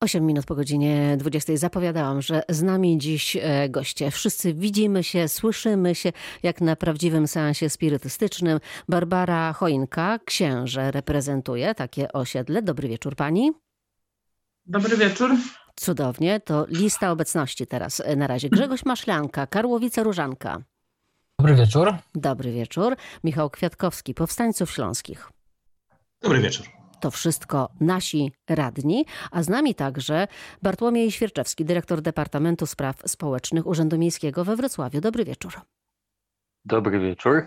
8 minut po godzinie 20 zapowiadałam, że z nami dziś e, goście. Wszyscy widzimy się, słyszymy się jak na prawdziwym seansie spirytystycznym. Barbara Choinka, księże, reprezentuje takie osiedle. Dobry wieczór pani. Dobry wieczór. Cudownie, to lista obecności teraz e, na razie. Grzegorz Maszlanka, Karłowice Różanka. Dobry wieczór. Dobry wieczór. Michał Kwiatkowski, Powstańców Śląskich. Dobry wieczór. To wszystko nasi radni, a z nami także Bartłomiej Świerczewski, dyrektor Departamentu Spraw Społecznych Urzędu Miejskiego we Wrocławiu. Dobry wieczór. Dobry wieczór.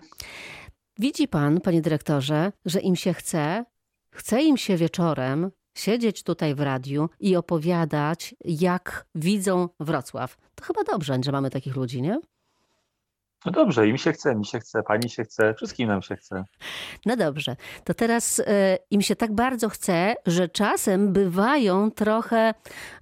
Widzi pan, panie dyrektorze, że im się chce, chce im się wieczorem siedzieć tutaj w radiu i opowiadać, jak widzą Wrocław. To chyba dobrze, że mamy takich ludzi, nie? No dobrze, im się chce, mi się chce, pani się chce, wszystkim nam się chce. No dobrze, to teraz y, im się tak bardzo chce, że czasem bywają trochę,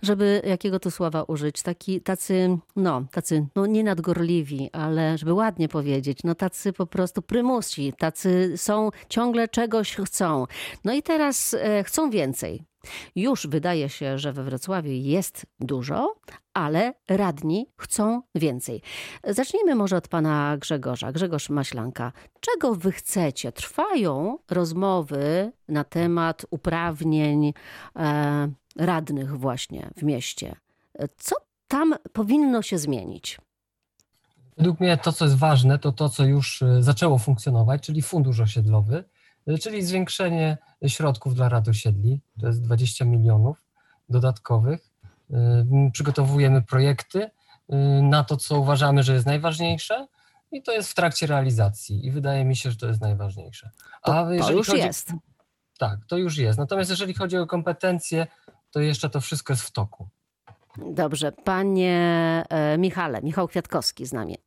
żeby jakiego tu słowa użyć, taki, tacy, no, tacy, no nie nadgorliwi, ale żeby ładnie powiedzieć, no tacy po prostu prymusi, tacy są, ciągle czegoś chcą. No i teraz y, chcą więcej. Już wydaje się, że we Wrocławiu jest dużo, ale radni chcą więcej. Zacznijmy może od pana Grzegorza. Grzegorz Maślanka. Czego wy chcecie? Trwają rozmowy na temat uprawnień e, radnych właśnie w mieście. Co tam powinno się zmienić? Według mnie to, co jest ważne, to to, co już e, zaczęło funkcjonować, czyli fundusz osiedlowy, czyli zwiększenie środków dla rad osiedli. To jest 20 milionów dodatkowych. Przygotowujemy projekty y, na to, co uważamy, że jest najważniejsze i to jest w trakcie realizacji i wydaje mi się, że to jest najważniejsze. A to, to już chodzi... jest. Tak, to już jest. Natomiast jeżeli chodzi o kompetencje, to jeszcze to wszystko jest w toku. Dobrze. Panie e, Michale, Michał Kwiatkowski z nami.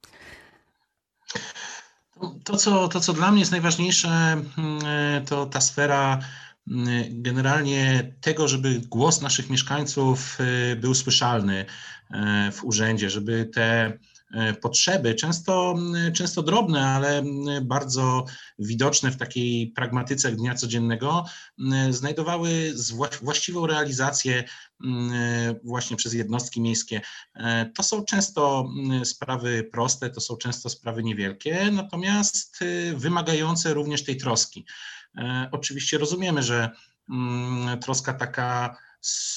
To co, to, co dla mnie jest najważniejsze, mm, e, to ta sfera generalnie tego, żeby głos naszych mieszkańców y, był słyszalny y, w urzędzie, żeby te potrzeby, często, często drobne, ale bardzo widoczne w takiej pragmatyce dnia codziennego, znajdowały właściwą realizację właśnie przez jednostki miejskie. To są często sprawy proste, to są często sprawy niewielkie, natomiast wymagające również tej troski. E, oczywiście rozumiemy, że mm, troska taka z,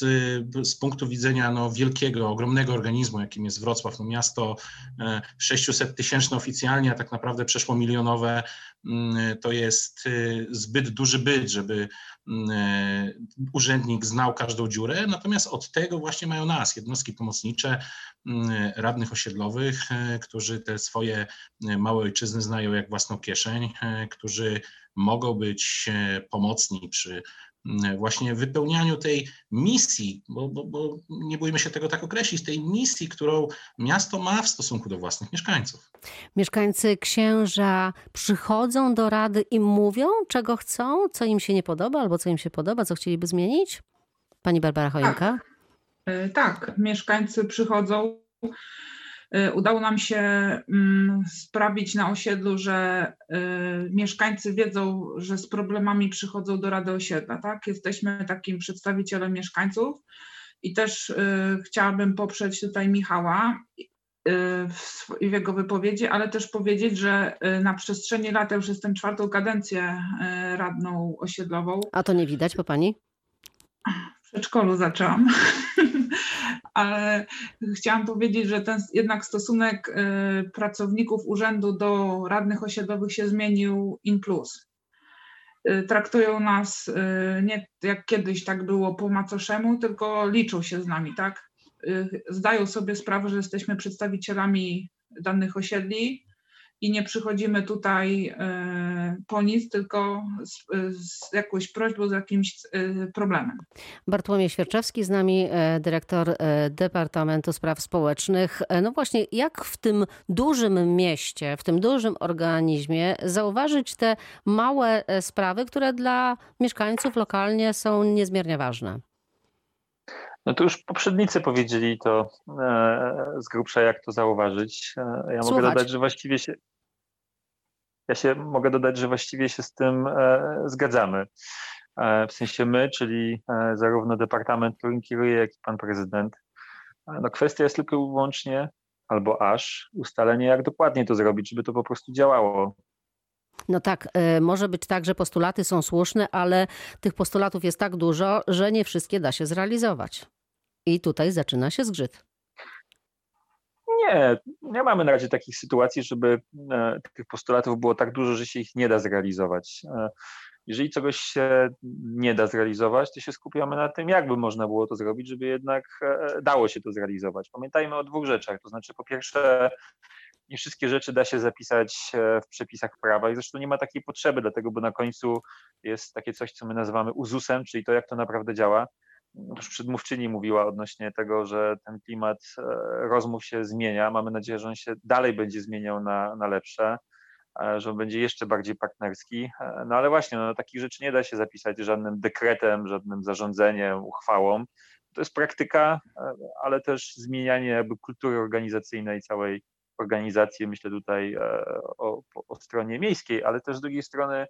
z, punktu widzenia no, wielkiego, ogromnego organizmu, jakim jest Wrocław, no miasto 600 e, tysięczne oficjalnie, a tak naprawdę przeszło milionowe, mm, to jest y, zbyt duży byt, żeby mm, e, urzędnik znał każdą dziurę, natomiast od tego właśnie mają nas, jednostki pomocnicze, radnych osiedlowych, którzy te swoje małe ojczyzny znają jak własną kieszeń, którzy mogą być e, pomocni przy mm, właśnie wypełnianiu tej misji, bo, bo, bo, nie bójmy się tego tak określić, tej misji, którą miasto ma w stosunku do własnych mieszkańców. Mieszkańcy księża przychodzą do rady i mówią, czego chcą, co im się nie podoba, albo co im się podoba, co chcieliby zmienić? Pani Barbara Choinka? Tak, e, tak. mieszkańcy przychodzą udało nam się mm, sprawić na osiedlu, że y, mieszkańcy wiedzą, że z problemami przychodzą do Rady Osiedla. Tak? Jesteśmy takim przedstawicielem mieszkańców i też y, chciałabym poprzeć tutaj Michała w jego wypowiedzi, ale też powiedzieć, że na przestrzeni lat, już jestem czwartą kadencję radną osiedlową. A to nie widać po pani? Przedszkolu zaczęłam. ale chciałam powiedzieć, że ten jednak stosunek y, pracowników urzędu do radnych osiedlowych się zmienił in plus. Y, traktują nas y, nie jak kiedyś tak było po macoszemu, tylko liczą się z nami, tak? Zdają sobie sprawę, że jesteśmy przedstawicielami danych osiedli, i nie przychodzimy tutaj e, po nic, tylko z, z jakąś prośbą, z jakimś e, problemem. Bartłomiej Świerczewski z nami, e, dyrektor Departamentu Spraw Społecznych. No właśnie, jak w tym dużym mieście, w tym dużym organizmie zauważyć te małe sprawy, które dla mieszkańców lokalnie są niezmiernie ważne? No to już poprzednicy powiedzieli to e, z grubsza, jak to zauważyć. E, ja mogę dodać, że właściwie się. Ja się mogę dodać, że właściwie się z tym e, zgadzamy. w sensie my, czyli zarówno Departament, którym kieruje, jak i pan prezydent. No kwestia jest tylko i wyłącznie albo aż ustalenie, jak dokładnie to zrobić, żeby to po prostu działało. No tak, może być tak, że postulaty są słuszne, ale tych postulatów jest tak dużo, że nie wszystkie da się zrealizować. I tutaj zaczyna się zgrzyt. Nie, nie mamy na razie takich sytuacji, żeby e, tych postulatów było tak dużo, że się ich nie da zrealizować. E, jeżeli czegoś się nie da zrealizować, to się skupiamy na tym, jakby można było to zrobić, żeby jednak e, dało się to zrealizować. Pamiętajmy o dwóch rzeczach. To znaczy, po pierwsze, nie wszystkie rzeczy da się zapisać w przepisach prawa i zresztą nie ma takiej potrzeby, dlatego, bo na końcu jest takie coś, co my nazywamy uzusem, czyli to, jak to naprawdę działa. Już przedmówczyni mówiła odnośnie tego, że ten klimat e, rozmów się zmienia. Mamy nadzieję, że on się dalej będzie zmieniał na, na lepsze. E, że on będzie jeszcze bardziej partnerski. E, no ale właśnie, no, takich rzeczy nie da się zapisać żadnym dekretem, żadnym zarządzeniem, uchwałą. To jest praktyka, ale też zmienianie jakby kultury organizacyjnej całej organizacji, myślę tutaj o, o stronie miejskiej, ale też z drugiej strony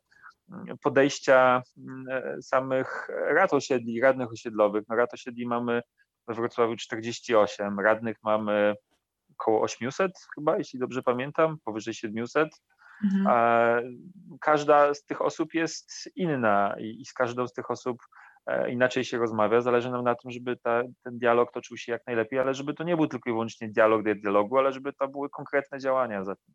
podejścia mm, samych rad osiedli, radnych osiedlowych. No rad osiedli mamy we Wrocławiu 48, radnych mamy około 800 chyba, jeśli dobrze pamiętam, powyżej 700. Mhm. Każda z tych osób jest inna i z każdą z tych osób e, inaczej się rozmawia. Zależy nam na tym, żeby ta, ten dialog toczył się jak najlepiej, ale żeby to nie był tylko i wyłącznie dialog dla dialogu, ale żeby to były konkretne działania za tym.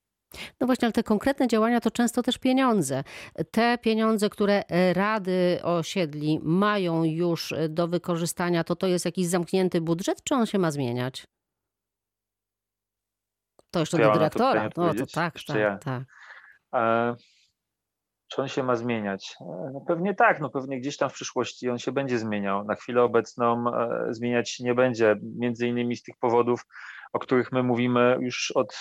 No właśnie, ale te konkretne działania to często też pieniądze. Te pieniądze, które e, rady osiedli mają już e, do wykorzystania, to to jest jakiś zamknięty budżet, czy on się ma zmieniać? To jeszcze to do ja dyrektora. No to tak, tak, ja. tak. E, czy on się ma zmieniać? No pewnie tak, no pewnie gdzieś tam w przyszłości on się będzie zmieniał. Na chwilę obecną e, zmieniać się nie będzie, między innymi z tych powodów, o których my mówimy już od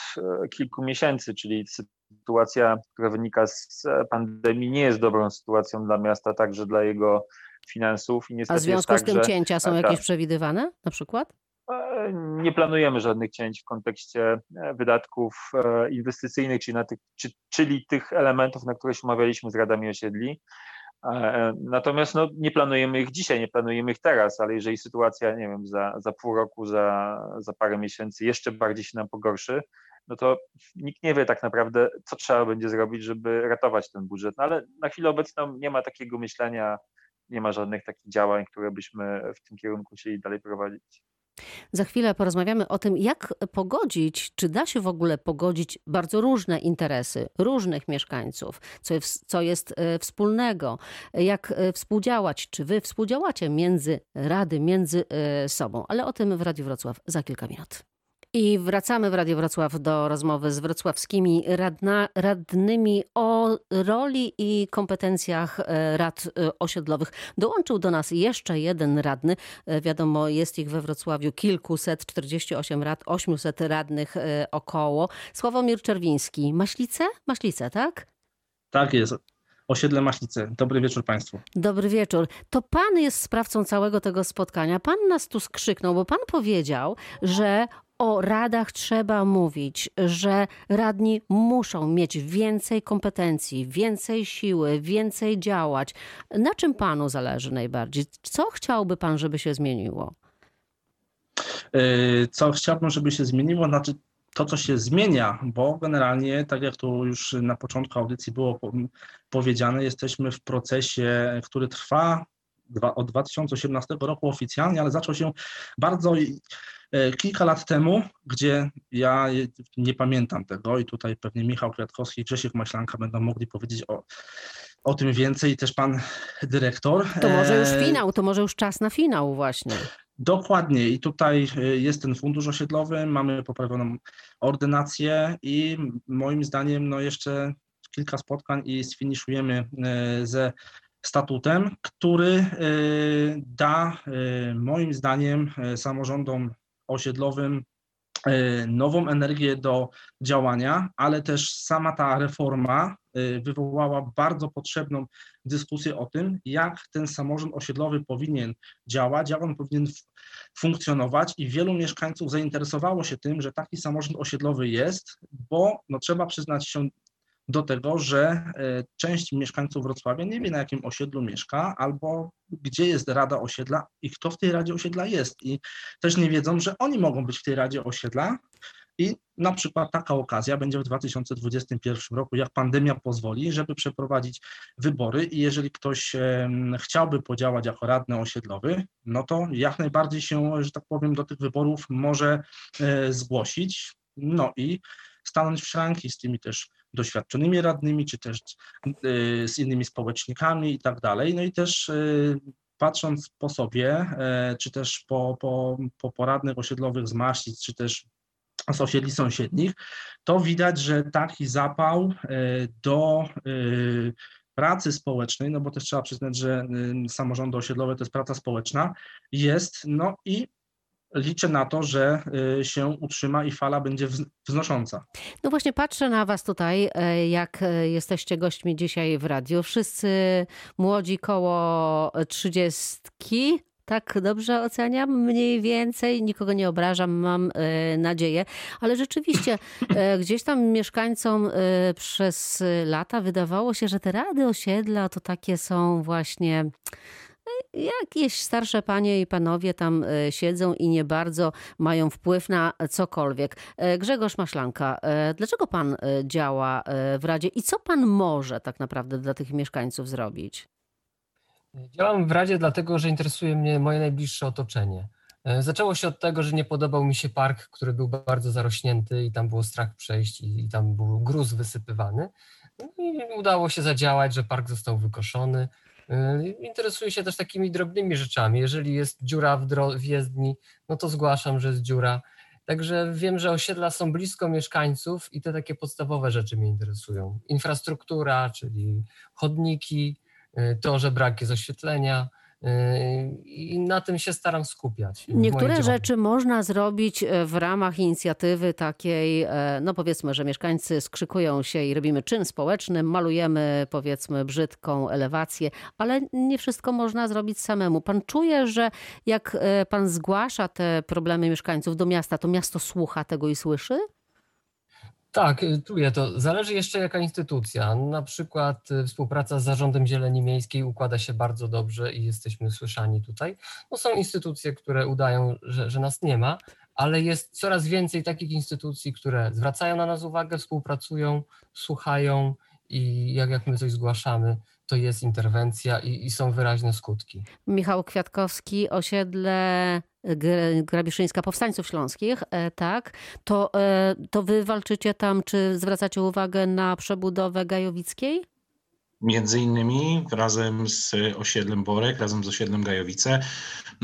kilku miesięcy, czyli sytuacja, która wynika z pandemii, nie jest dobrą sytuacją dla miasta, także dla jego finansów. I niestety A w związku tak, z tym że... cięcia są jakieś przewidywane na przykład? E, nie planujemy żadnych cięć w kontekście e, wydatków e, inwestycyjnych, czyli, tych, czy, czyli tych elementów, na które się umawialiśmy z radami osiedli. Natomiast no, nie planujemy ich dzisiaj, nie planujemy ich teraz, ale jeżeli sytuacja, nie wiem, za, za pół roku, za, za parę miesięcy jeszcze bardziej się nam pogorszy, no to nikt nie wie tak naprawdę, co trzeba będzie zrobić, żeby ratować ten budżet. No ale na chwilę obecną nie ma takiego myślenia, nie ma żadnych takich działań, które byśmy w tym kierunku chcieli dalej prowadzić. Za chwilę porozmawiamy o tym, jak pogodzić, czy da się w ogóle pogodzić bardzo różne interesy różnych mieszkańców, co jest, co jest e, wspólnego, jak e, współdziałać, czy wy współdziałacie między rady, między e, sobą. Ale o tym w Radiu Wrocław za kilka minut. I wracamy w Radio Wrocław do rozmowy z wrocławskimi radna, radnymi o roli i kompetencjach e, rad e, osiedlowych. Dołączył do nas jeszcze jeden radny. E, wiadomo, jest ich we Wrocławiu kilkuset, 48 rad, 800 radnych około. Sławomir Czerwiński. Maślice? Maślice, tak? Tak jest. Osiedle Maślice. Dobry wieczór Państwu. Dobry wieczór. To Pan jest sprawcą całego tego spotkania. Pan nas tu skrzyknął, bo Pan powiedział, że o radach trzeba mówić, że radni muszą mieć więcej kompetencji, więcej siły, więcej działać. Na czym panu zależy najbardziej? Co chciałby pan, żeby się zmieniło? E, co chciałbym, żeby się zmieniło? Znaczy, to, co się zmienia, bo generalnie, tak jak tu już na początku audycji było powiedziane, jesteśmy w procesie, który trwa od 2018 roku oficjalnie, ale zaczął się bardzo E, kilka lat temu, gdzie ja nie pamiętam tego i tutaj pewnie Michał Kwiatkowski i Grzesiek Maślanka będą mogli powiedzieć o, o tym więcej, też pan dyrektor. To może już e, finał, to może już czas na finał właśnie. Dokładnie i tutaj e, jest ten fundusz osiedlowy, mamy poprawioną ordynację i moim zdaniem no jeszcze kilka spotkań i sfiniszujemy ze statutem, który da moim zdaniem samorządom osiedlowym nową energię do działania, ale też sama ta reforma wywołała bardzo potrzebną dyskusję o tym, jak ten samorząd osiedlowy powinien działać, jak on powinien funkcjonować i wielu mieszkańców zainteresowało się tym, że taki samorząd osiedlowy jest, bo no, trzeba przyznać się do tego, że część mieszkańców Wrocławia nie wie, na jakim osiedlu mieszka, albo gdzie jest Rada Osiedla i kto w tej Radzie Osiedla jest. I też nie wiedzą, że oni mogą być w tej Radzie Osiedla, i na przykład taka okazja będzie w 2021 roku, jak pandemia pozwoli, żeby przeprowadzić wybory i jeżeli ktoś chciałby podziałać jako radny osiedlowy, no to jak najbardziej się, że tak powiem, do tych wyborów może e, zgłosić. No i stanąć w szranki z tymi też doświadczonymi radnymi, czy też e, z innymi społecznikami i tak dalej. No i też e, patrząc po sobie, czy też po, po, po poradnych osiedlowych z Maścic, czy też z osiedli sąsiednich, to widać, że taki zapał e, do e, pracy społecznej, no bo też trzeba przyznać, że e, samorządy osiedlowe to jest praca społeczna, jest, no i liczę na to, że się utrzyma i fala będzie wznosząca. No właśnie patrzę na was tutaj, jak jesteście gośćmi dzisiaj w radiu. Wszyscy młodzi koło trzydziestki, tak dobrze oceniam, mniej więcej, nikogo nie obrażam, mam e, nadzieję, ale rzeczywiście e, gdzieś tam mieszkańcom e, przez lata wydawało się, że te rady osiedla to takie są właśnie jakieś starsze panie i panowie tam siedzą i nie bardzo mają wpływ na cokolwiek. Grzegorz Maślanka, dlaczego pan działa w Radzie i co pan może tak naprawdę dla tych mieszkańców zrobić? Działam w Radzie dlatego, że interesuje mnie moje najbliższe otoczenie. E, zaczęło się od tego, że nie podobał mi się park, który był bardzo zarośnięty i tam było strach przejść i, tam był gruz wysypywany. No I udało się zadziałać, że park został wykoszony. E, interesuję się też takimi drobnymi rzeczami. Jeżeli jest dziura w, w jezdni, no to zgłaszam, że jest dziura. Także wiem, że osiedla są blisko mieszkańców i te takie podstawowe rzeczy mnie interesują. Infrastruktura, czyli chodniki, Y, to, że brak jest oświetlenia, y, i na tym się staram skupiać. Niektóre rzeczy można zrobić e, w ramach inicjatywy takiej, e, no powiedzmy, że mieszkańcy skrzykują się i robimy czyn społeczny, malujemy powiedzmy brzydką elewację, ale nie wszystko można zrobić samemu. Pan czuje, że jak e, pan zgłasza te problemy mieszkańców do miasta, to miasto słucha tego i słyszy? Tak, y, czuję to. Zależy jeszcze jaka instytucja. Na przykład y, współpraca z Zarządem Zieleni Miejskiej układa się bardzo dobrze i jesteśmy słyszani tutaj. No są instytucje, które udają, że, że nas nie ma, ale jest coraz więcej takich instytucji, które zwracają na nas uwagę, współpracują, słuchają i jak, jak my coś zgłaszamy, to jest interwencja i, i są wyraźne skutki. Michał Kwiatkowski, osiedle Grabiszyńska Powstańców Śląskich, e, tak, to, e, to wy walczycie tam, czy zwracacie uwagę na przebudowę Gajowickiej? Między innymi razem z osiedlem Borek, razem z osiedlem Gajowice.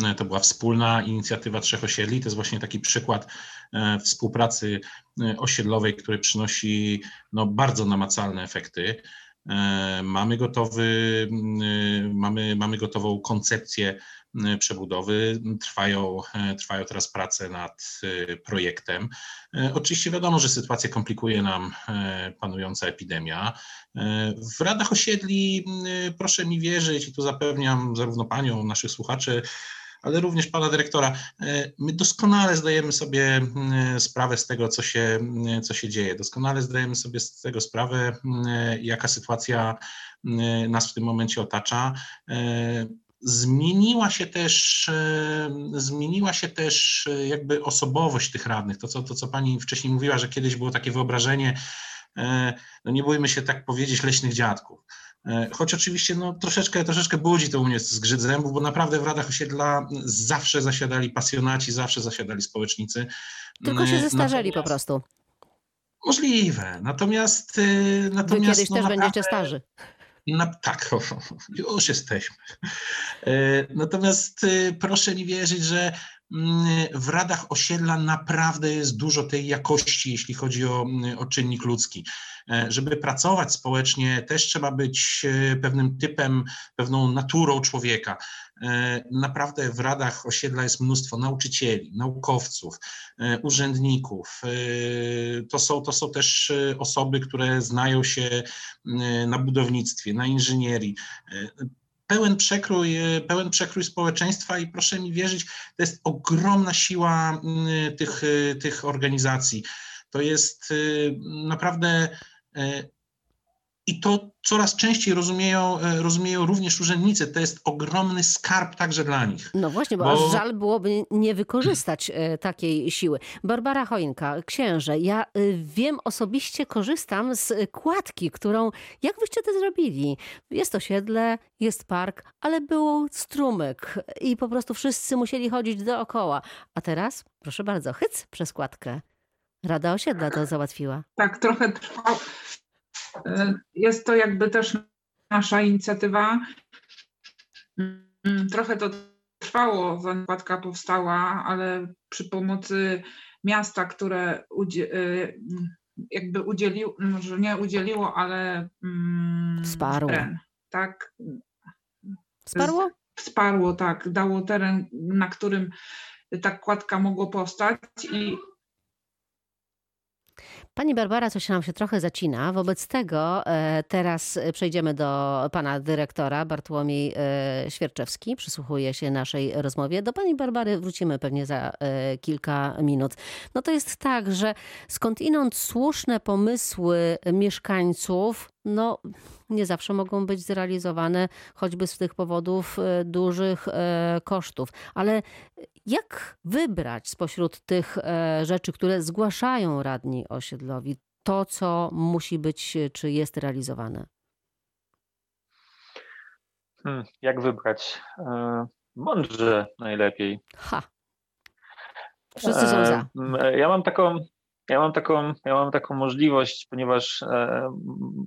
E, to była wspólna inicjatywa trzech osiedli. To jest właśnie taki przykład współpracy osiedlowej, który przynosi no, bardzo namacalne efekty. Mamy gotowy, mamy, mamy gotową koncepcję Y, przebudowy. Trwają, y, trwają teraz prace nad projektem. Oczywiście wiadomo, że sytuację komplikuje nam panująca epidemia. W radach osiedli, proszę mi wierzyć, i tu zapewniam zarówno panią, naszych słuchaczy, ale również pana dyrektora. My doskonale zdajemy sobie sprawę z tego, co się, co się dzieje. Doskonale zdajemy sobie z tego sprawę, jaka sytuacja nas w tym momencie otacza. Zmieniła się też, e, zmieniła się też e, jakby osobowość tych radnych. To co, to, co pani wcześniej mówiła, że kiedyś było takie wyobrażenie, e, no nie bójmy się tak powiedzieć, leśnych dziadków. Choć oczywiście no, troszeczkę, troszeczkę budzi to u mnie zgrzyt zębów, bo naprawdę w radach osiedla zawsze zasiadali pasjonaci, zawsze zasiadali społecznicy. Tylko się zestarzeli natomiast, po prostu. Możliwe. Natomiast. natomiast Wy kiedyś no, też naprawdę, będziecie starzy. Na, tak, już jesteśmy. E, natomiast e, proszę mi wierzyć, że w radach osiedla naprawdę jest dużo tej jakości, jeśli chodzi o, mm, o czynnik ludzki. E, żeby pracować społecznie, też trzeba być pewnym typem, pewną naturą człowieka. E, naprawdę w radach osiedla jest mnóstwo nauczycieli, naukowców, e, urzędników. E, to są, to są też osoby, które znają się na budownictwie, na inżynierii pełen przekrój, pełen przekrój społeczeństwa i proszę mi wierzyć, to jest ogromna siła tych, tych organizacji. To jest naprawdę i to coraz częściej rozumieją, e, rozumieją również urzędnicy. To jest ogromny skarb także dla nich. No właśnie, bo, bo... aż żal byłoby nie wykorzystać e, takiej siły. Barbara Choinka, księże, ja e, wiem osobiście, korzystam z kładki, którą, jak wyście to zrobili? Jest osiedle, jest park, ale był strumyk i po prostu wszyscy musieli chodzić dookoła. A teraz, proszę bardzo, hyc przez kładkę. Rada osiedla to załatwiła. Tak, trochę trwało jest to jakby też nasza inicjatywa. Mm, trochę to trwało, zanim Płatka powstała, ale przy pomocy miasta, które e, jakby udzieliło, może nie udzieliło, ale mm, wsparło. Teren, tak? Wsparło? Wsparło, tak. Dało teren, na którym ta kładka mogła powstać i Pani Barbara, coś nam się trochę zacina. Wobec tego e, teraz przejdziemy do pana dyrektora Bartłomiej e, Świerczewski. Przysłuchuje się naszej rozmowie. Do pani Barbary wrócimy pewnie za e, kilka minut. No to jest tak, że skądinąd słuszne pomysły mieszkańców no, nie zawsze mogą być zrealizowane, choćby z tych powodów dużych kosztów. Ale jak wybrać spośród tych e, rzeczy, które zgłaszają radni osiedlowi, to, co musi być, czy jest realizowane? Hmm, jak wybrać? E, mądrze najlepiej. Ha. Wszyscy są za. E, ja mam taką, ja mam taką, ja mam taką możliwość, ponieważ e,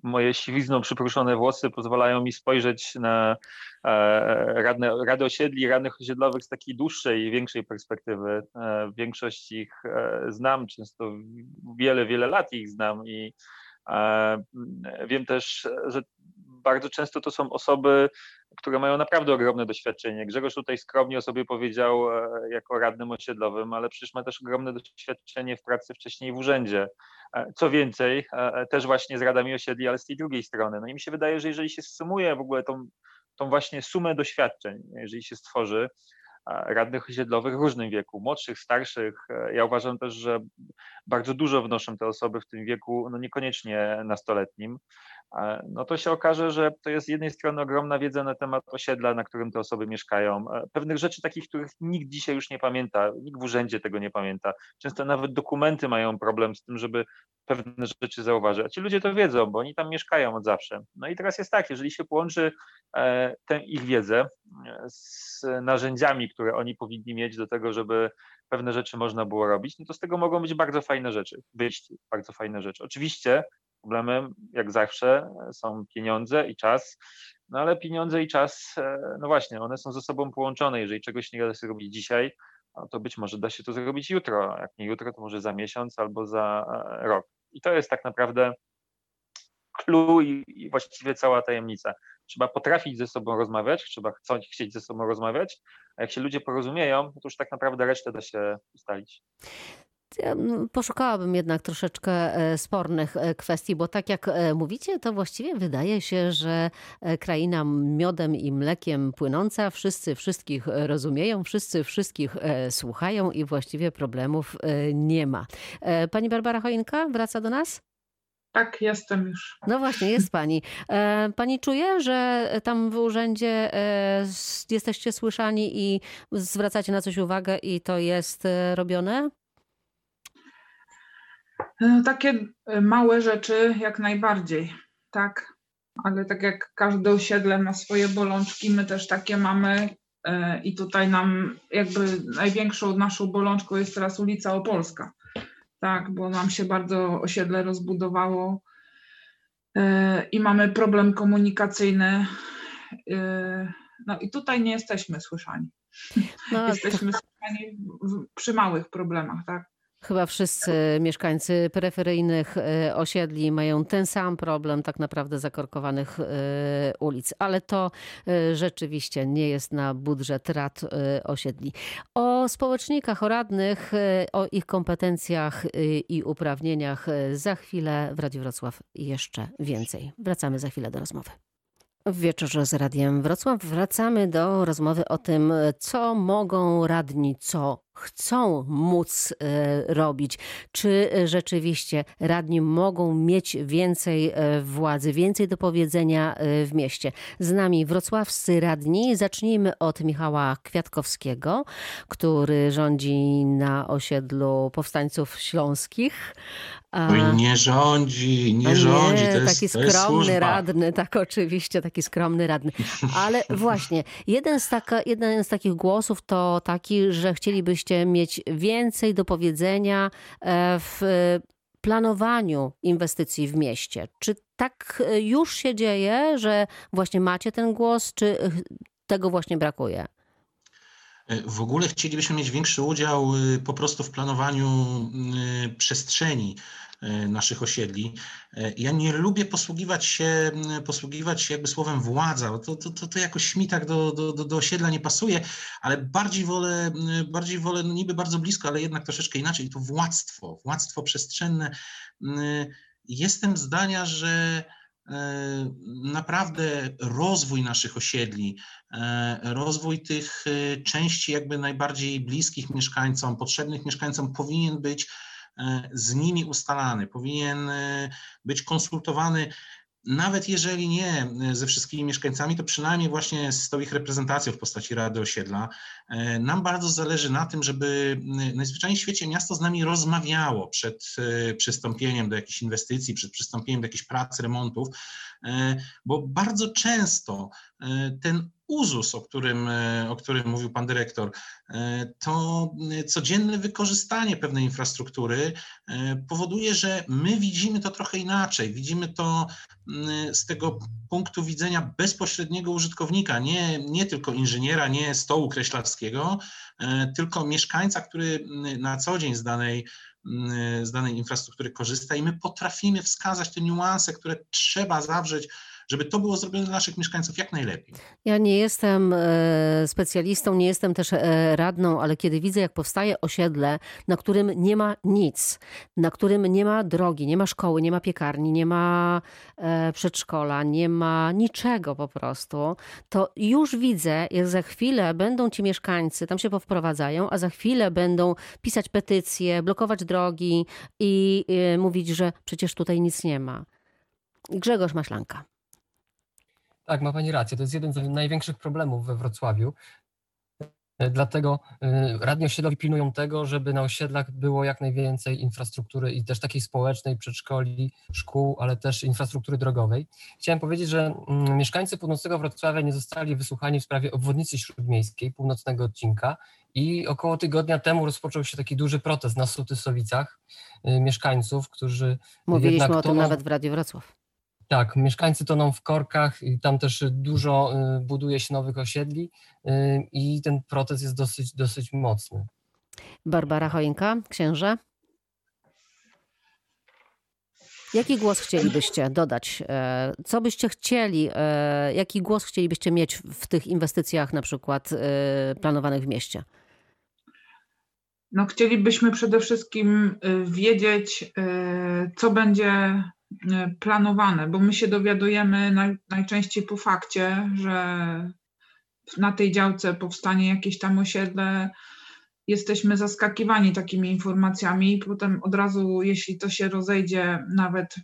moje siwizną przypruszone włosy pozwalają mi spojrzeć na e, radne, rady osiedli, radnych osiedlowych z takiej dłuższej większej perspektywy. E, większość ich e, znam, często wiele, wiele lat ich znam i e, wiem też, że bardzo często to są osoby, które mają naprawdę ogromne doświadczenie. Grzegorz tutaj skromnie o sobie powiedział e, jako radnym osiedlowym, ale przecież ma też ogromne doświadczenie w pracy wcześniej w urzędzie. E, co więcej, e, też właśnie z radami osiedli, ale z tej drugiej strony. No i mi się wydaje, że jeżeli się sumuje w ogóle tą, tą właśnie sumę doświadczeń, jeżeli się stworzy, radnych osiedlowych w różnym wieku, młodszych, starszych. Ja uważam też, że bardzo dużo wnoszą te osoby w tym wieku, no niekoniecznie nastoletnim no to się okaże, że to jest z jednej strony ogromna wiedza na temat osiedla, na którym te osoby mieszkają, e, pewnych rzeczy takich, których nikt dzisiaj już nie pamięta, nikt w urzędzie tego nie pamięta. Często nawet dokumenty mają problem z tym, żeby pewne rzeczy zauważyć. A ci ludzie to wiedzą, bo oni tam mieszkają od zawsze. No i teraz jest tak, jeżeli się połączy e, tę ich wiedzę e, z narzędziami, które oni powinni mieć do tego, żeby pewne rzeczy można było robić, no to z tego mogą być bardzo fajne rzeczy, wyjść bardzo fajne rzeczy. Oczywiście Problemem, jak zawsze, są pieniądze i czas, no ale pieniądze i czas, e, no właśnie, one są ze sobą połączone. Jeżeli czegoś nie da się zrobić dzisiaj, no to być może da się to zrobić jutro. Jak nie jutro, to może za miesiąc albo za e, rok. I to jest tak naprawdę clue i, i właściwie cała tajemnica. Trzeba potrafić ze sobą rozmawiać, trzeba chcąć, chcieć ze sobą rozmawiać, a jak się ludzie porozumieją, to już tak naprawdę resztę da się ustalić. Ja poszukałabym jednak troszeczkę e, spornych e, kwestii, bo tak jak e, mówicie, to właściwie wydaje się, że kraina miodem i mlekiem płynąca, wszyscy wszystkich rozumieją, wszyscy wszystkich słuchają i właściwie problemów nie ma. Pani Barbara Choinka wraca do nas? Tak, jestem już. No właśnie, jest pani. Pani czuje, że tam w urzędzie jesteście słyszani i zwracacie na coś uwagę i to jest robione? E, takie e, małe rzeczy jak najbardziej, tak. Ale tak jak każde osiedle ma swoje bolączki, my też takie mamy. E, I tutaj nam jakby największą naszą bolączką jest teraz ulica Opolska. Tak, bo nam się bardzo osiedle rozbudowało i mamy problem komunikacyjny. No i tutaj nie jesteśmy słyszani. No, jesteśmy słyszani przy małych problemach, tak? Chyba wszyscy mieszkańcy peryferyjnych e, osiedli mają ten sam problem tak naprawdę zakorkowanych e, ulic, ale to e, rzeczywiście nie jest na budżet rad osiedli. O społecznikach, o radnych, o ich kompetencjach i uprawnieniach za chwilę w Radiu Wrocław jeszcze więcej. Wracamy za chwilę do rozmowy. W wieczorze z Radiem Wrocław wracamy do rozmowy o tym, co mogą radni, co chcą móc e, robić? Czy e, rzeczywiście radni mogą mieć więcej e, władzy, więcej do powiedzenia w mieście? Z nami wrocławscy radni. Zacznijmy od Michała Kwiatkowskiego, który rządzi na osiedlu powstańców śląskich. Oj, nie rządzi, nie, A rządzi. Nie, to jest, taki jest skromny służba. radny, tak oczywiście, taki skromny radny. Ale właśnie, jeden z, taka, jeden z takich głosów to taki, że chcielibyście mieć więcej do powiedzenia e, w planowaniu inwestycji w mieście. Czy tak e, już się dzieje, że właśnie macie ten głos, czy e, tego właśnie brakuje? W ogóle chcielibyśmy mieć większy udział y, po prostu w planowaniu y, przestrzeni naszych osiedli. Ja nie lubię posługiwać się, posługiwać się jakby słowem władza, bo to, to, to, to jakoś mi tak do, do, do osiedla nie pasuje, ale bardziej wolę, bardziej wolę, no niby bardzo blisko, ale jednak troszeczkę inaczej, to władztwo, władztwo przestrzenne. Jestem zdania, że E, naprawdę rozwój naszych osiedli, e, rozwój tych e, części jakby najbardziej bliskich mieszkańcom, potrzebnych mieszkańcom powinien być z nimi ustalany, powinien być konsultowany nawet jeżeli nie e, ze wszystkimi mieszkańcami, to przynajmniej właśnie z tą ich reprezentacją w postaci Rady Osiedla. E, nam bardzo zależy na tym, żeby najzwyczajniej w świecie miasto z nami rozmawiało przed e, przystąpieniem do jakichś inwestycji, przed przystąpieniem do jakichś prac, remontów, bo bardzo często ten uzus, o którym, o którym mówił pan dyrektor, to codzienne wykorzystanie pewnej infrastruktury powoduje, że my widzimy to trochę inaczej. Widzimy to z tego punktu widzenia bezpośredniego użytkownika, nie, nie tylko inżyniera, nie stołu kreślarskiego, tylko mieszkańca, który na co dzień z danej z danej infrastruktury korzysta i my potrafimy wskazać te niuanse, które trzeba zawrzeć żeby to było zrobione dla naszych mieszkańców jak najlepiej. Ja nie jestem e, specjalistą, nie jestem też e, radną, ale kiedy widzę, jak powstaje osiedle, na którym nie ma nic, na którym nie ma drogi, nie ma szkoły, nie ma piekarni, nie ma e, przedszkola, nie ma niczego po prostu, to już widzę, jak za chwilę będą ci mieszkańcy tam się powprowadzają, a za chwilę będą pisać petycje, blokować drogi i mówić, że przecież tutaj nic nie ma. Grzegorz Maślanka. Tak, ma Pani rację. To jest jeden z największych problemów we Wrocławiu. E, dlatego e, radni osiedlowi pilnują tego, żeby na osiedlach było jak najwięcej infrastruktury i też takiej społecznej, przedszkoli, szkół, ale też infrastruktury drogowej. Chciałem powiedzieć, że mm, mieszkańcy północnego Wrocławia nie zostali wysłuchani w sprawie obwodnicy śródmiejskiej, północnego odcinka i około tygodnia temu rozpoczął się taki duży protest na Sutysowicach e, mieszkańców, którzy Mówiliśmy o tym nawet w Radiu Wrocław. Tak, mieszkańcy toną w korkach i tam też dużo y, buduje się nowych osiedli y, i ten protest jest dosyć, dosyć mocny. Barbara Choinka, księże. Jaki głos chcielibyście dodać? E, co byście chcieli, e, jaki głos chcielibyście mieć w tych inwestycjach na przykład e, planowanych w mieście? No, chcielibyśmy przede wszystkim wiedzieć, co będzie planowane, bo my się dowiadujemy naj, najczęściej po fakcie, że na tej działce powstanie jakieś tam osiedle. Jesteśmy zaskakiwani takimi informacjami, i potem od razu, jeśli to się rozejdzie nawet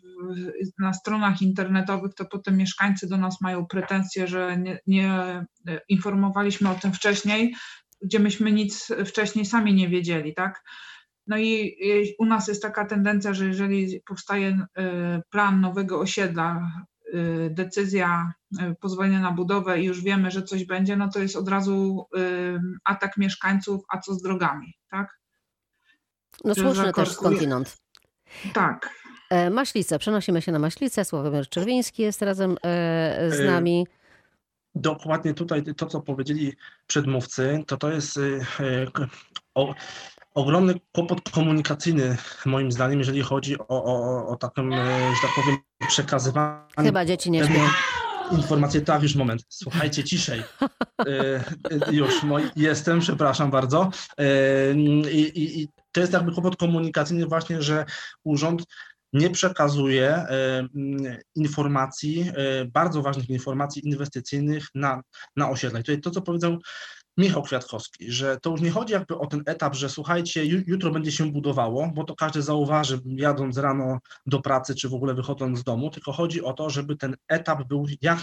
na stronach internetowych, to potem mieszkańcy do nas mają pretensje, że nie, nie informowaliśmy o tym wcześniej, gdzie myśmy nic wcześniej sami nie wiedzieli, tak? No i u nas jest taka tendencja, że jeżeli powstaje y, plan nowego osiedla, y, decyzja y, pozwolenia na budowę i już wiemy, że coś będzie, no to jest od razu atak mieszkańców, a co z drogami, tak? No słuszny też skądinąd. Tak. E, Maślice, przenosimy się na Maślicę. Sławomir Czerwiński jest razem e, z e, nami. Dokładnie tutaj to, co powiedzieli przedmówcy, to to jest o, ogromny kłopot komunikacyjny, moim zdaniem, jeżeli chodzi o, o, o taką, e, że tak powiem, przekazywanie. Chyba dzieci nie śpią. Informacje, tak, już moment. Słuchajcie ciszej. E, e, już, moi, jestem, przepraszam bardzo. I, to jest jakby kłopot komunikacyjny właśnie, że urząd nie przekazuje informacji, bardzo ważnych informacji inwestycyjnych na, na osiedla. I tutaj to, co powiedzą Michał Kwiatkowski, że to już nie chodzi jakby o ten etap, że słuchajcie, jutro będzie się budowało, bo to każdy zauważy jadąc rano do pracy, czy w ogóle wychodząc z domu, tylko chodzi o to, żeby ten etap był jak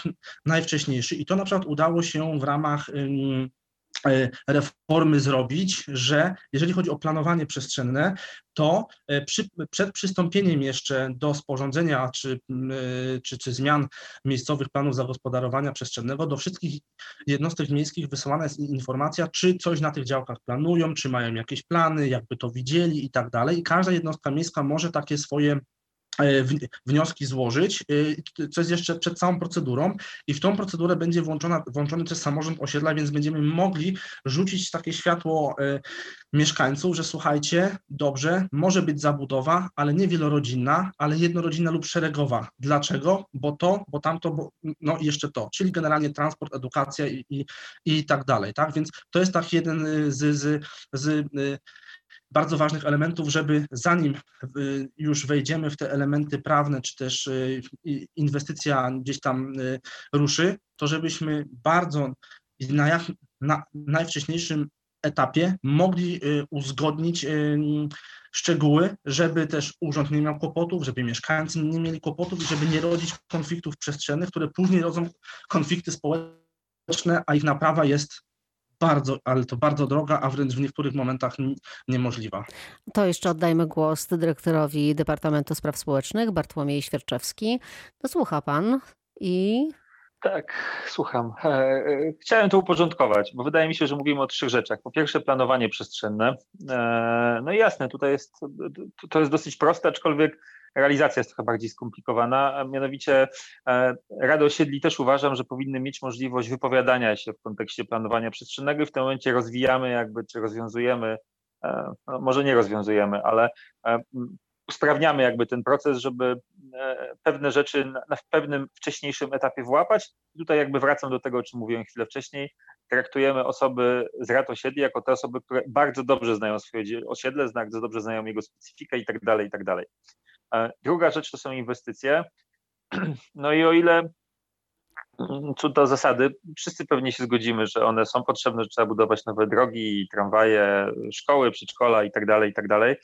najwcześniejszy. I to na przykład udało się w ramach reformy zrobić, że jeżeli chodzi o planowanie przestrzenne, to e, przy, przed przystąpieniem jeszcze do sporządzenia czy, e, czy, czy zmian miejscowych planów zagospodarowania przestrzennego do wszystkich jednostek miejskich wysyłana jest informacja, czy coś na tych działkach planują, czy mają jakieś plany, jakby to widzieli i tak dalej. I każda jednostka miejska może takie swoje E, wnioski złożyć, e, co jest jeszcze przed całą procedurą i w tą procedurę będzie włączona, włączony też samorząd osiedla, więc będziemy mogli rzucić takie światło e, mieszkańców, że słuchajcie, dobrze, może być zabudowa, ale nie wielorodzinna, ale jednorodzinna lub szeregowa. Dlaczego? Bo to, bo tamto, bo, no i jeszcze to, czyli generalnie transport, edukacja i, i, i tak dalej, tak? Więc to jest tak jeden z, z, z bardzo ważnych elementów, żeby zanim y, już wejdziemy w te elementy prawne, czy też y, inwestycja gdzieś tam y, ruszy, to żebyśmy bardzo na, jak, na najwcześniejszym etapie mogli uzgodnić szczegóły, żeby też urząd nie miał kłopotów, żeby mieszkańcy nie mieli kłopotów i żeby nie rodzić konfliktów przestrzennych, które później rodzą konflikty społeczne, a ich naprawa jest bardzo, ale to bardzo droga, a wręcz w niektórych momentach niemożliwa. To jeszcze oddajmy głos dyrektorowi Departamentu Spraw Społecznych, Bartłomiej Świerczewski. To słucha pan i tak, słucham. E, e, chciałem to uporządkować, bo wydaje mi się, że mówimy o trzech rzeczach. Po pierwsze, planowanie przestrzenne. E, no i jasne, tutaj jest, to jest dosyć proste, aczkolwiek realizacja jest trochę bardziej skomplikowana, mianowicie Rady Osiedli też uważam, że powinny mieć możliwość wypowiadania się w kontekście planowania przestrzennego i w tym momencie rozwijamy jakby, czy rozwiązujemy, no może nie rozwiązujemy, ale usprawniamy jakby ten proces, żeby pewne rzeczy na, w pewnym wcześniejszym etapie włapać. Tutaj jakby wracam do tego, o czym mówiłem chwilę wcześniej. Traktujemy osoby z rad osiedli jako te osoby, które bardzo dobrze znają swoje osiedle, bardzo dobrze znają jego specyfikę i tak dalej, i tak dalej. Druga rzecz to są inwestycje. No i o ile co do zasady, wszyscy pewnie się zgodzimy, że one są potrzebne, że trzeba budować nowe drogi, tramwaje, szkoły, przedszkola i tak dalej, i tak dalej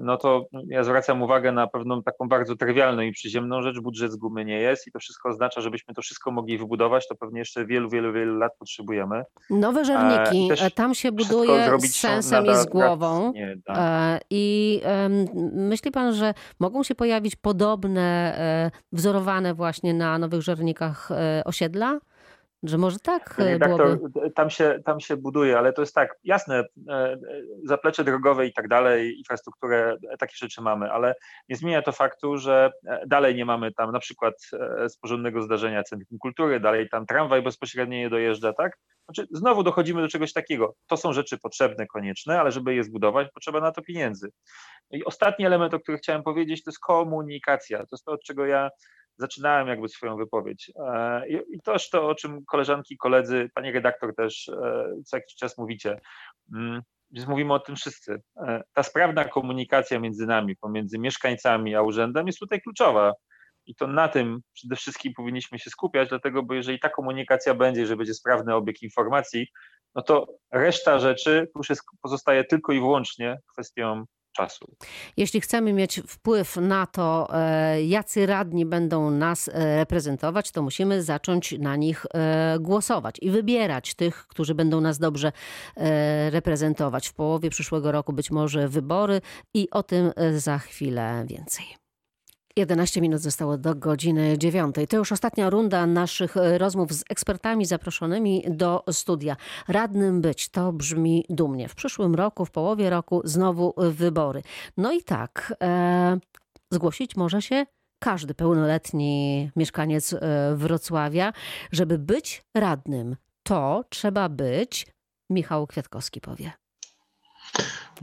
no to ja zwracam uwagę na pewną taką bardzo trywialną i przyziemną rzecz. Budżet z gumy nie jest i to wszystko oznacza, żebyśmy to wszystko mogli wybudować, to pewnie jeszcze wielu, wielu, wielu lat potrzebujemy. Nowe żerniki, e, tam się buduje z sensem i z głową. E, I myśli pan, że mogą się pojawić podobne, e, wzorowane właśnie na nowych żernikach osiedla? Że może tak e, byłoby. tam, się, tam się buduje, ale to jest tak, jasne, e, e, zaplecze drogowe i tak dalej, infrastrukturę, takie rzeczy mamy, ale nie zmienia to faktu, że dalej nie mamy tam na przykład sporządnego zdarzenia Centrum Kultury, dalej tam tramwaj bezpośrednio nie dojeżdża, tak? Znaczy, znowu dochodzimy do czegoś takiego. To są rzeczy potrzebne, konieczne, ale żeby je zbudować, potrzeba na to pieniędzy. I ostatni element, o którym chciałem powiedzieć, to jest komunikacja. To jest to, od czego ja zaczynałem jakby swoją wypowiedź. E, I też to, o czym koleżanki, koledzy, pani redaktor też e, co jakiś czas mówicie. Mm, więc mówimy o tym wszyscy. E, ta sprawna komunikacja między nami, pomiędzy mieszkańcami a urzędem jest tutaj kluczowa. I to na tym przede wszystkim powinniśmy się skupiać, dlatego, bo jeżeli ta komunikacja będzie, że będzie sprawny obieg informacji, no to reszta rzeczy już jest, pozostaje tylko i wyłącznie kwestią czasu. Jeśli chcemy mieć wpływ na to, e, jacy radni będą nas e, reprezentować, to musimy zacząć na nich e, głosować i wybierać tych, którzy będą nas dobrze reprezentować. W połowie przyszłego roku być może wybory i o tym za chwilę więcej. 11 minut zostało do godziny 9. To już ostatnia runda naszych e, rozmów z ekspertami zaproszonymi do studia. Radnym być to brzmi dumnie. W przyszłym roku, w połowie roku znowu wybory. No i tak, e, zgłosić może się każdy pełnoletni mieszkaniec e, Wrocławia. Żeby być radnym, to trzeba być, Michał Kwiatkowski powie.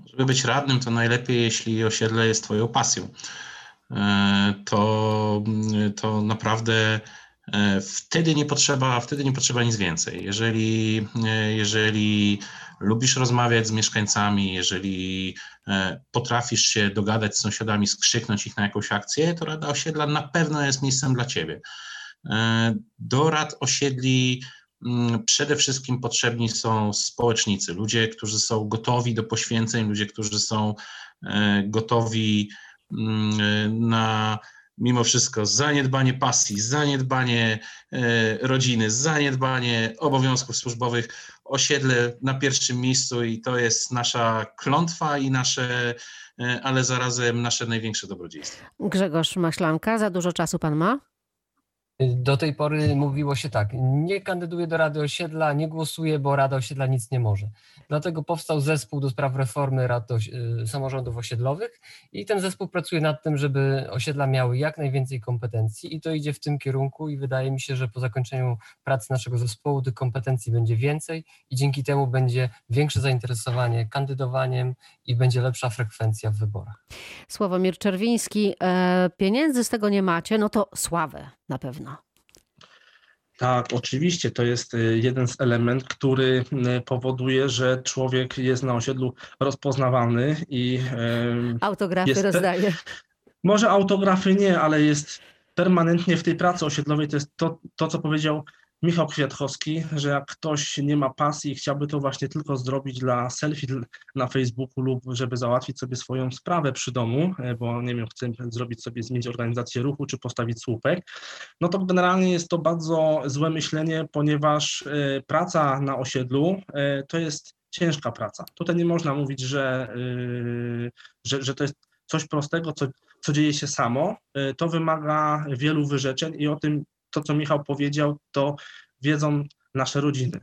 Żeby być radnym, to najlepiej, jeśli osiedle jest Twoją pasją. E, to, to naprawdę e, wtedy nie potrzeba, wtedy nie potrzeba nic więcej. Jeżeli, e, jeżeli lubisz rozmawiać z mieszkańcami, jeżeli potrafisz się dogadać z sąsiadami, skrzyknąć ich na jakąś akcję, to Rada Osiedla na pewno jest miejscem dla ciebie. Do rad osiedli mm, przede wszystkim potrzebni są społecznicy, ludzie, którzy są gotowi do poświęceń, ludzie, którzy są gotowi mm, na mimo wszystko zaniedbanie pasji, zaniedbanie rodziny, zaniedbanie obowiązków służbowych, osiedle na pierwszym miejscu i to jest nasza klątwa i nasze E, ale zarazem nasze największe dobrodziejstwo. Grzegorz Maślanka, za dużo czasu pan ma? Do tej pory mówiło się tak, nie kandyduję do Rady Osiedla, nie głosuję, bo Rada Osiedla nic nie może. Dlatego powstał zespół do spraw reformy rad y, samorządów osiedlowych i ten zespół pracuje nad tym, żeby osiedla miały jak najwięcej kompetencji i to idzie w tym kierunku i wydaje mi się, że po zakończeniu pracy naszego zespołu tych kompetencji będzie więcej i dzięki temu będzie większe zainteresowanie kandydowaniem i będzie lepsza frekwencja w wyborach. Sławomir Czerwiński, e, pieniędzy z tego nie macie, no to sławę na pewno. Tak, oczywiście to jest y, jeden z elementów, który y, powoduje, że człowiek jest na osiedlu rozpoznawalny i. Autografy jest, rozdaje. Może autografy nie, ale jest permanentnie w tej pracy osiedlowej. To jest to, to co powiedział Michał Kwiatkowski, że jak ktoś nie ma pasji i chciałby to właśnie tylko zrobić dla selfie na Facebooku lub żeby załatwić sobie swoją sprawę przy domu, e, bo nie wiem, chce zrobić sobie, zmienić organizację ruchu czy postawić słupek, no to generalnie jest to bardzo złe myślenie, ponieważ e, praca na osiedlu e, to jest ciężka praca. Tutaj nie można mówić, że, że, że to jest coś prostego, co, co dzieje się samo. To wymaga wielu wyrzeczeń i o tym to, co Michał powiedział, to wiedzą nasze rodziny.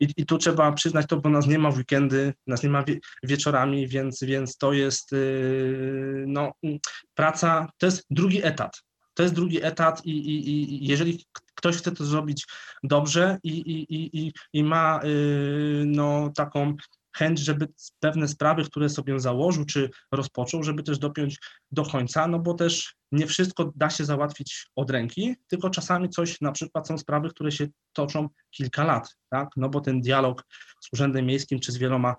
I, I, tu trzeba przyznać to, bo nas nie ma w weekendy, nas nie ma wie, wieczorami, więc, więc to jest y, no, praca, to jest drugi etat. To jest drugi etat i, i, i jeżeli ktoś chce to zrobić dobrze i, i, i, i ma y, no, taką chęć, żeby pewne sprawy, które sobie założył czy rozpoczął, żeby też dopiąć do końca, no bo też nie wszystko da się załatwić od ręki, tylko czasami coś, na przykład są sprawy, które się toczą kilka lat, tak? no bo ten dialog z Urzędem Miejskim czy z wieloma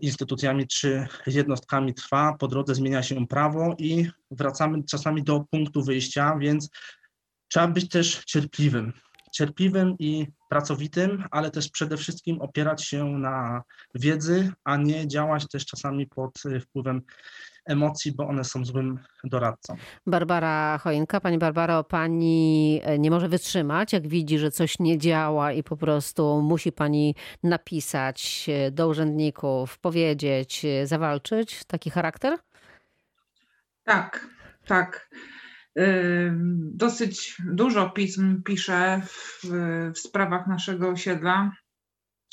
instytucjami czy jednostkami trwa, po drodze zmienia się prawo i wracamy czasami do punktu wyjścia, więc trzeba być też cierpliwym cierpliwym i pracowitym, ale też przede wszystkim opierać się na wiedzy, a nie działać też czasami pod wpływem emocji, bo one są złym doradcą. Barbara Choinka, Pani Barbaro, Pani e, nie może wytrzymać, jak widzi, że coś nie działa i po prostu musi Pani napisać e, do urzędników, powiedzieć, e, zawalczyć taki charakter? Tak, tak. Dosyć dużo pism piszę w, w, sprawach naszego osiedla,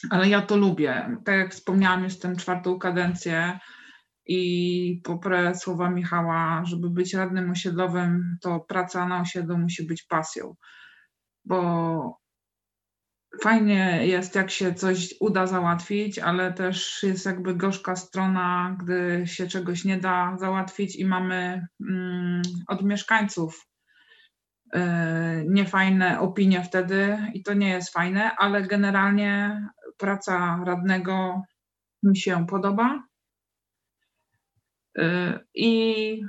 ale ja to lubię. Tak jak wspomniałam, jestem czwartą kadencję i poprę słowa Michała, żeby być radnym osiedlowym, to praca na osiedlu musi być pasją, bo fajnie jest, jak się coś uda załatwić, ale też jest jakby gorzka strona, gdy się czegoś nie da załatwić i mamy mm, od mieszkańców y, niefajne opinie wtedy i to nie jest fajne, ale generalnie praca radnego mi się podoba. Y, I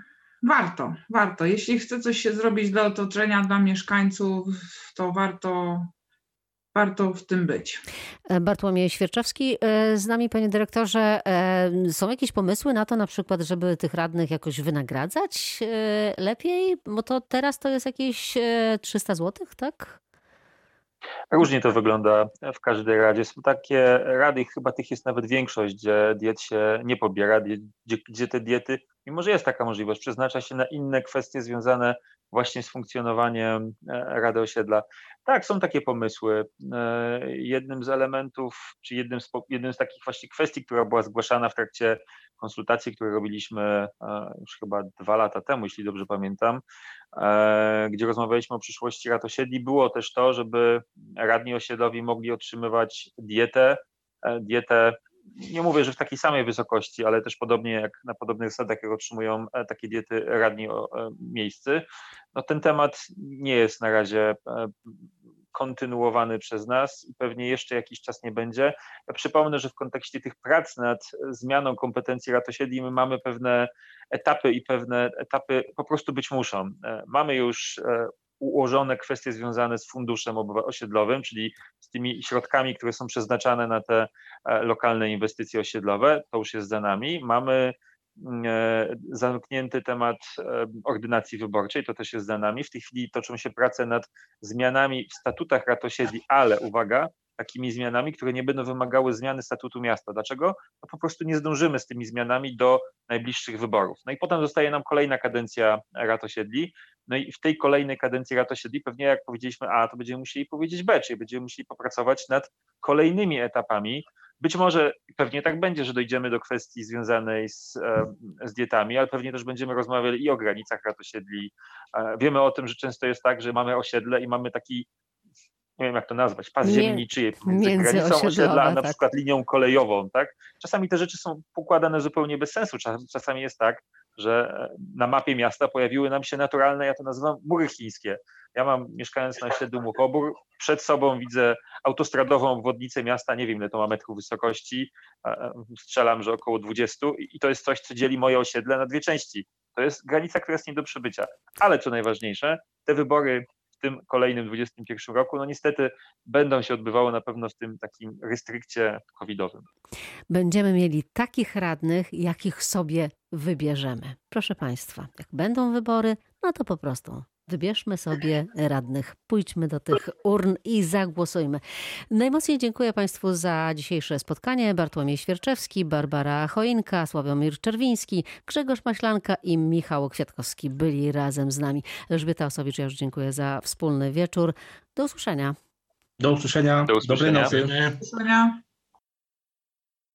warto, warto. Jeśli chce coś się zrobić dla otoczenia, dla mieszkańców, to warto warto w tym być. E, Bartłomiej Świerczewski, e, z nami panie dyrektorze, e, są jakieś pomysły na to na przykład, żeby tych radnych jakoś wynagradzać lepiej? Bo to teraz to jest jakieś 300 zł, tak? Różnie to wygląda w każdej radzie. Są takie rady, chyba tych jest nawet większość, gdzie diet się nie pobiera, gdzie, gdzie te diety, mimo że jest taka możliwość, przeznacza się na inne kwestie związane właśnie z funkcjonowaniem Rady Osiedla. Tak, są takie pomysły. E, jednym z elementów, czy jednym z, jednym z takich właśnie kwestii, która była zgłaszana w trakcie konsultacji, które robiliśmy e, już chyba dwa lata temu, jeśli dobrze pamiętam, e, gdzie rozmawialiśmy o przyszłości rad osiedli, było też to, żeby radni osiedlowi mogli otrzymywać dietę, dietę nie mówię, że w takiej samej wysokości, ale też podobnie jak na podobnych zasadach, jak otrzymują takie diety radni miejscy. No ten temat nie jest na razie kontynuowany przez nas i pewnie jeszcze jakiś czas nie będzie. Ja przypomnę, że w kontekście tych prac nad zmianą kompetencji rad osiedli my mamy pewne etapy i pewne etapy po prostu być muszą. E, mamy już e, ułożone kwestie związane z funduszem osiedlowym, czyli z tymi środkami, które są przeznaczane na te e, lokalne inwestycje osiedlowe, to już jest za nami. Mamy mm, e, zamknięty temat e, ordynacji wyborczej, to też jest za nami. W tej chwili toczą się prace nad zmianami w statutach rad osiedli, ale uwaga, takimi zmianami, które nie będą wymagały zmiany statutu miasta. Dlaczego? No po prostu nie zdążymy z tymi zmianami do najbliższych wyborów. No i potem zostaje nam kolejna kadencja rad osiedli. No i w tej kolejnej kadencji rad osiedli pewnie jak powiedzieliśmy A, to będziemy musieli powiedzieć B, czyli będziemy musieli popracować nad kolejnymi etapami. Być może pewnie tak będzie, że dojdziemy do kwestii związanej z, e, z dietami, ale pewnie też będziemy rozmawiali i o granicach rad osiedli. E, Wiemy o tym, że często jest tak, że mamy osiedle i mamy taki nie wiem jak to nazwać, pas ziemi niczyjej pomiędzy granicą osiedla, a na tak. przykład linią kolejową, tak? Czasami te rzeczy są pokładane zupełnie bez sensu. Czas- Czasami jest tak, że e, na mapie miasta pojawiły nam się naturalne, ja to nazywam mury chińskie. Ja mam, mieszkając na osiedlu Muchobór, przed sobą widzę autostradową obwodnicę miasta, nie wiem ile to ma metrów wysokości, strzelam, że około 20 i to jest coś, co dzieli moje osiedle na dwie części. To jest granica, która jest nie do przebycia. Ale co najważniejsze, te wybory tym kolejnym 21 roku, no niestety będą się odbywały na pewno w tym takim restrykcie covidowym. Będziemy mieli takich radnych, jakich sobie wybierzemy. Proszę Państwa, jak będą wybory, no to po prostu wybierzmy sobie radnych, pójdźmy do tych urn i zagłosujmy. Najmocniej dziękuję Państwu za dzisiejsze spotkanie. Bartłomiej Świerczewski, Barbara Choinka, Sławomir Czerwiński, Grzegorz Maślanka i Michał Kwiatkowski byli razem z nami. Elżbieta Osowicz, ja już dziękuję za wspólny wieczór. Do usłyszenia. Do usłyszenia. Do usłyszenia. Dobrej nocy. Sonia.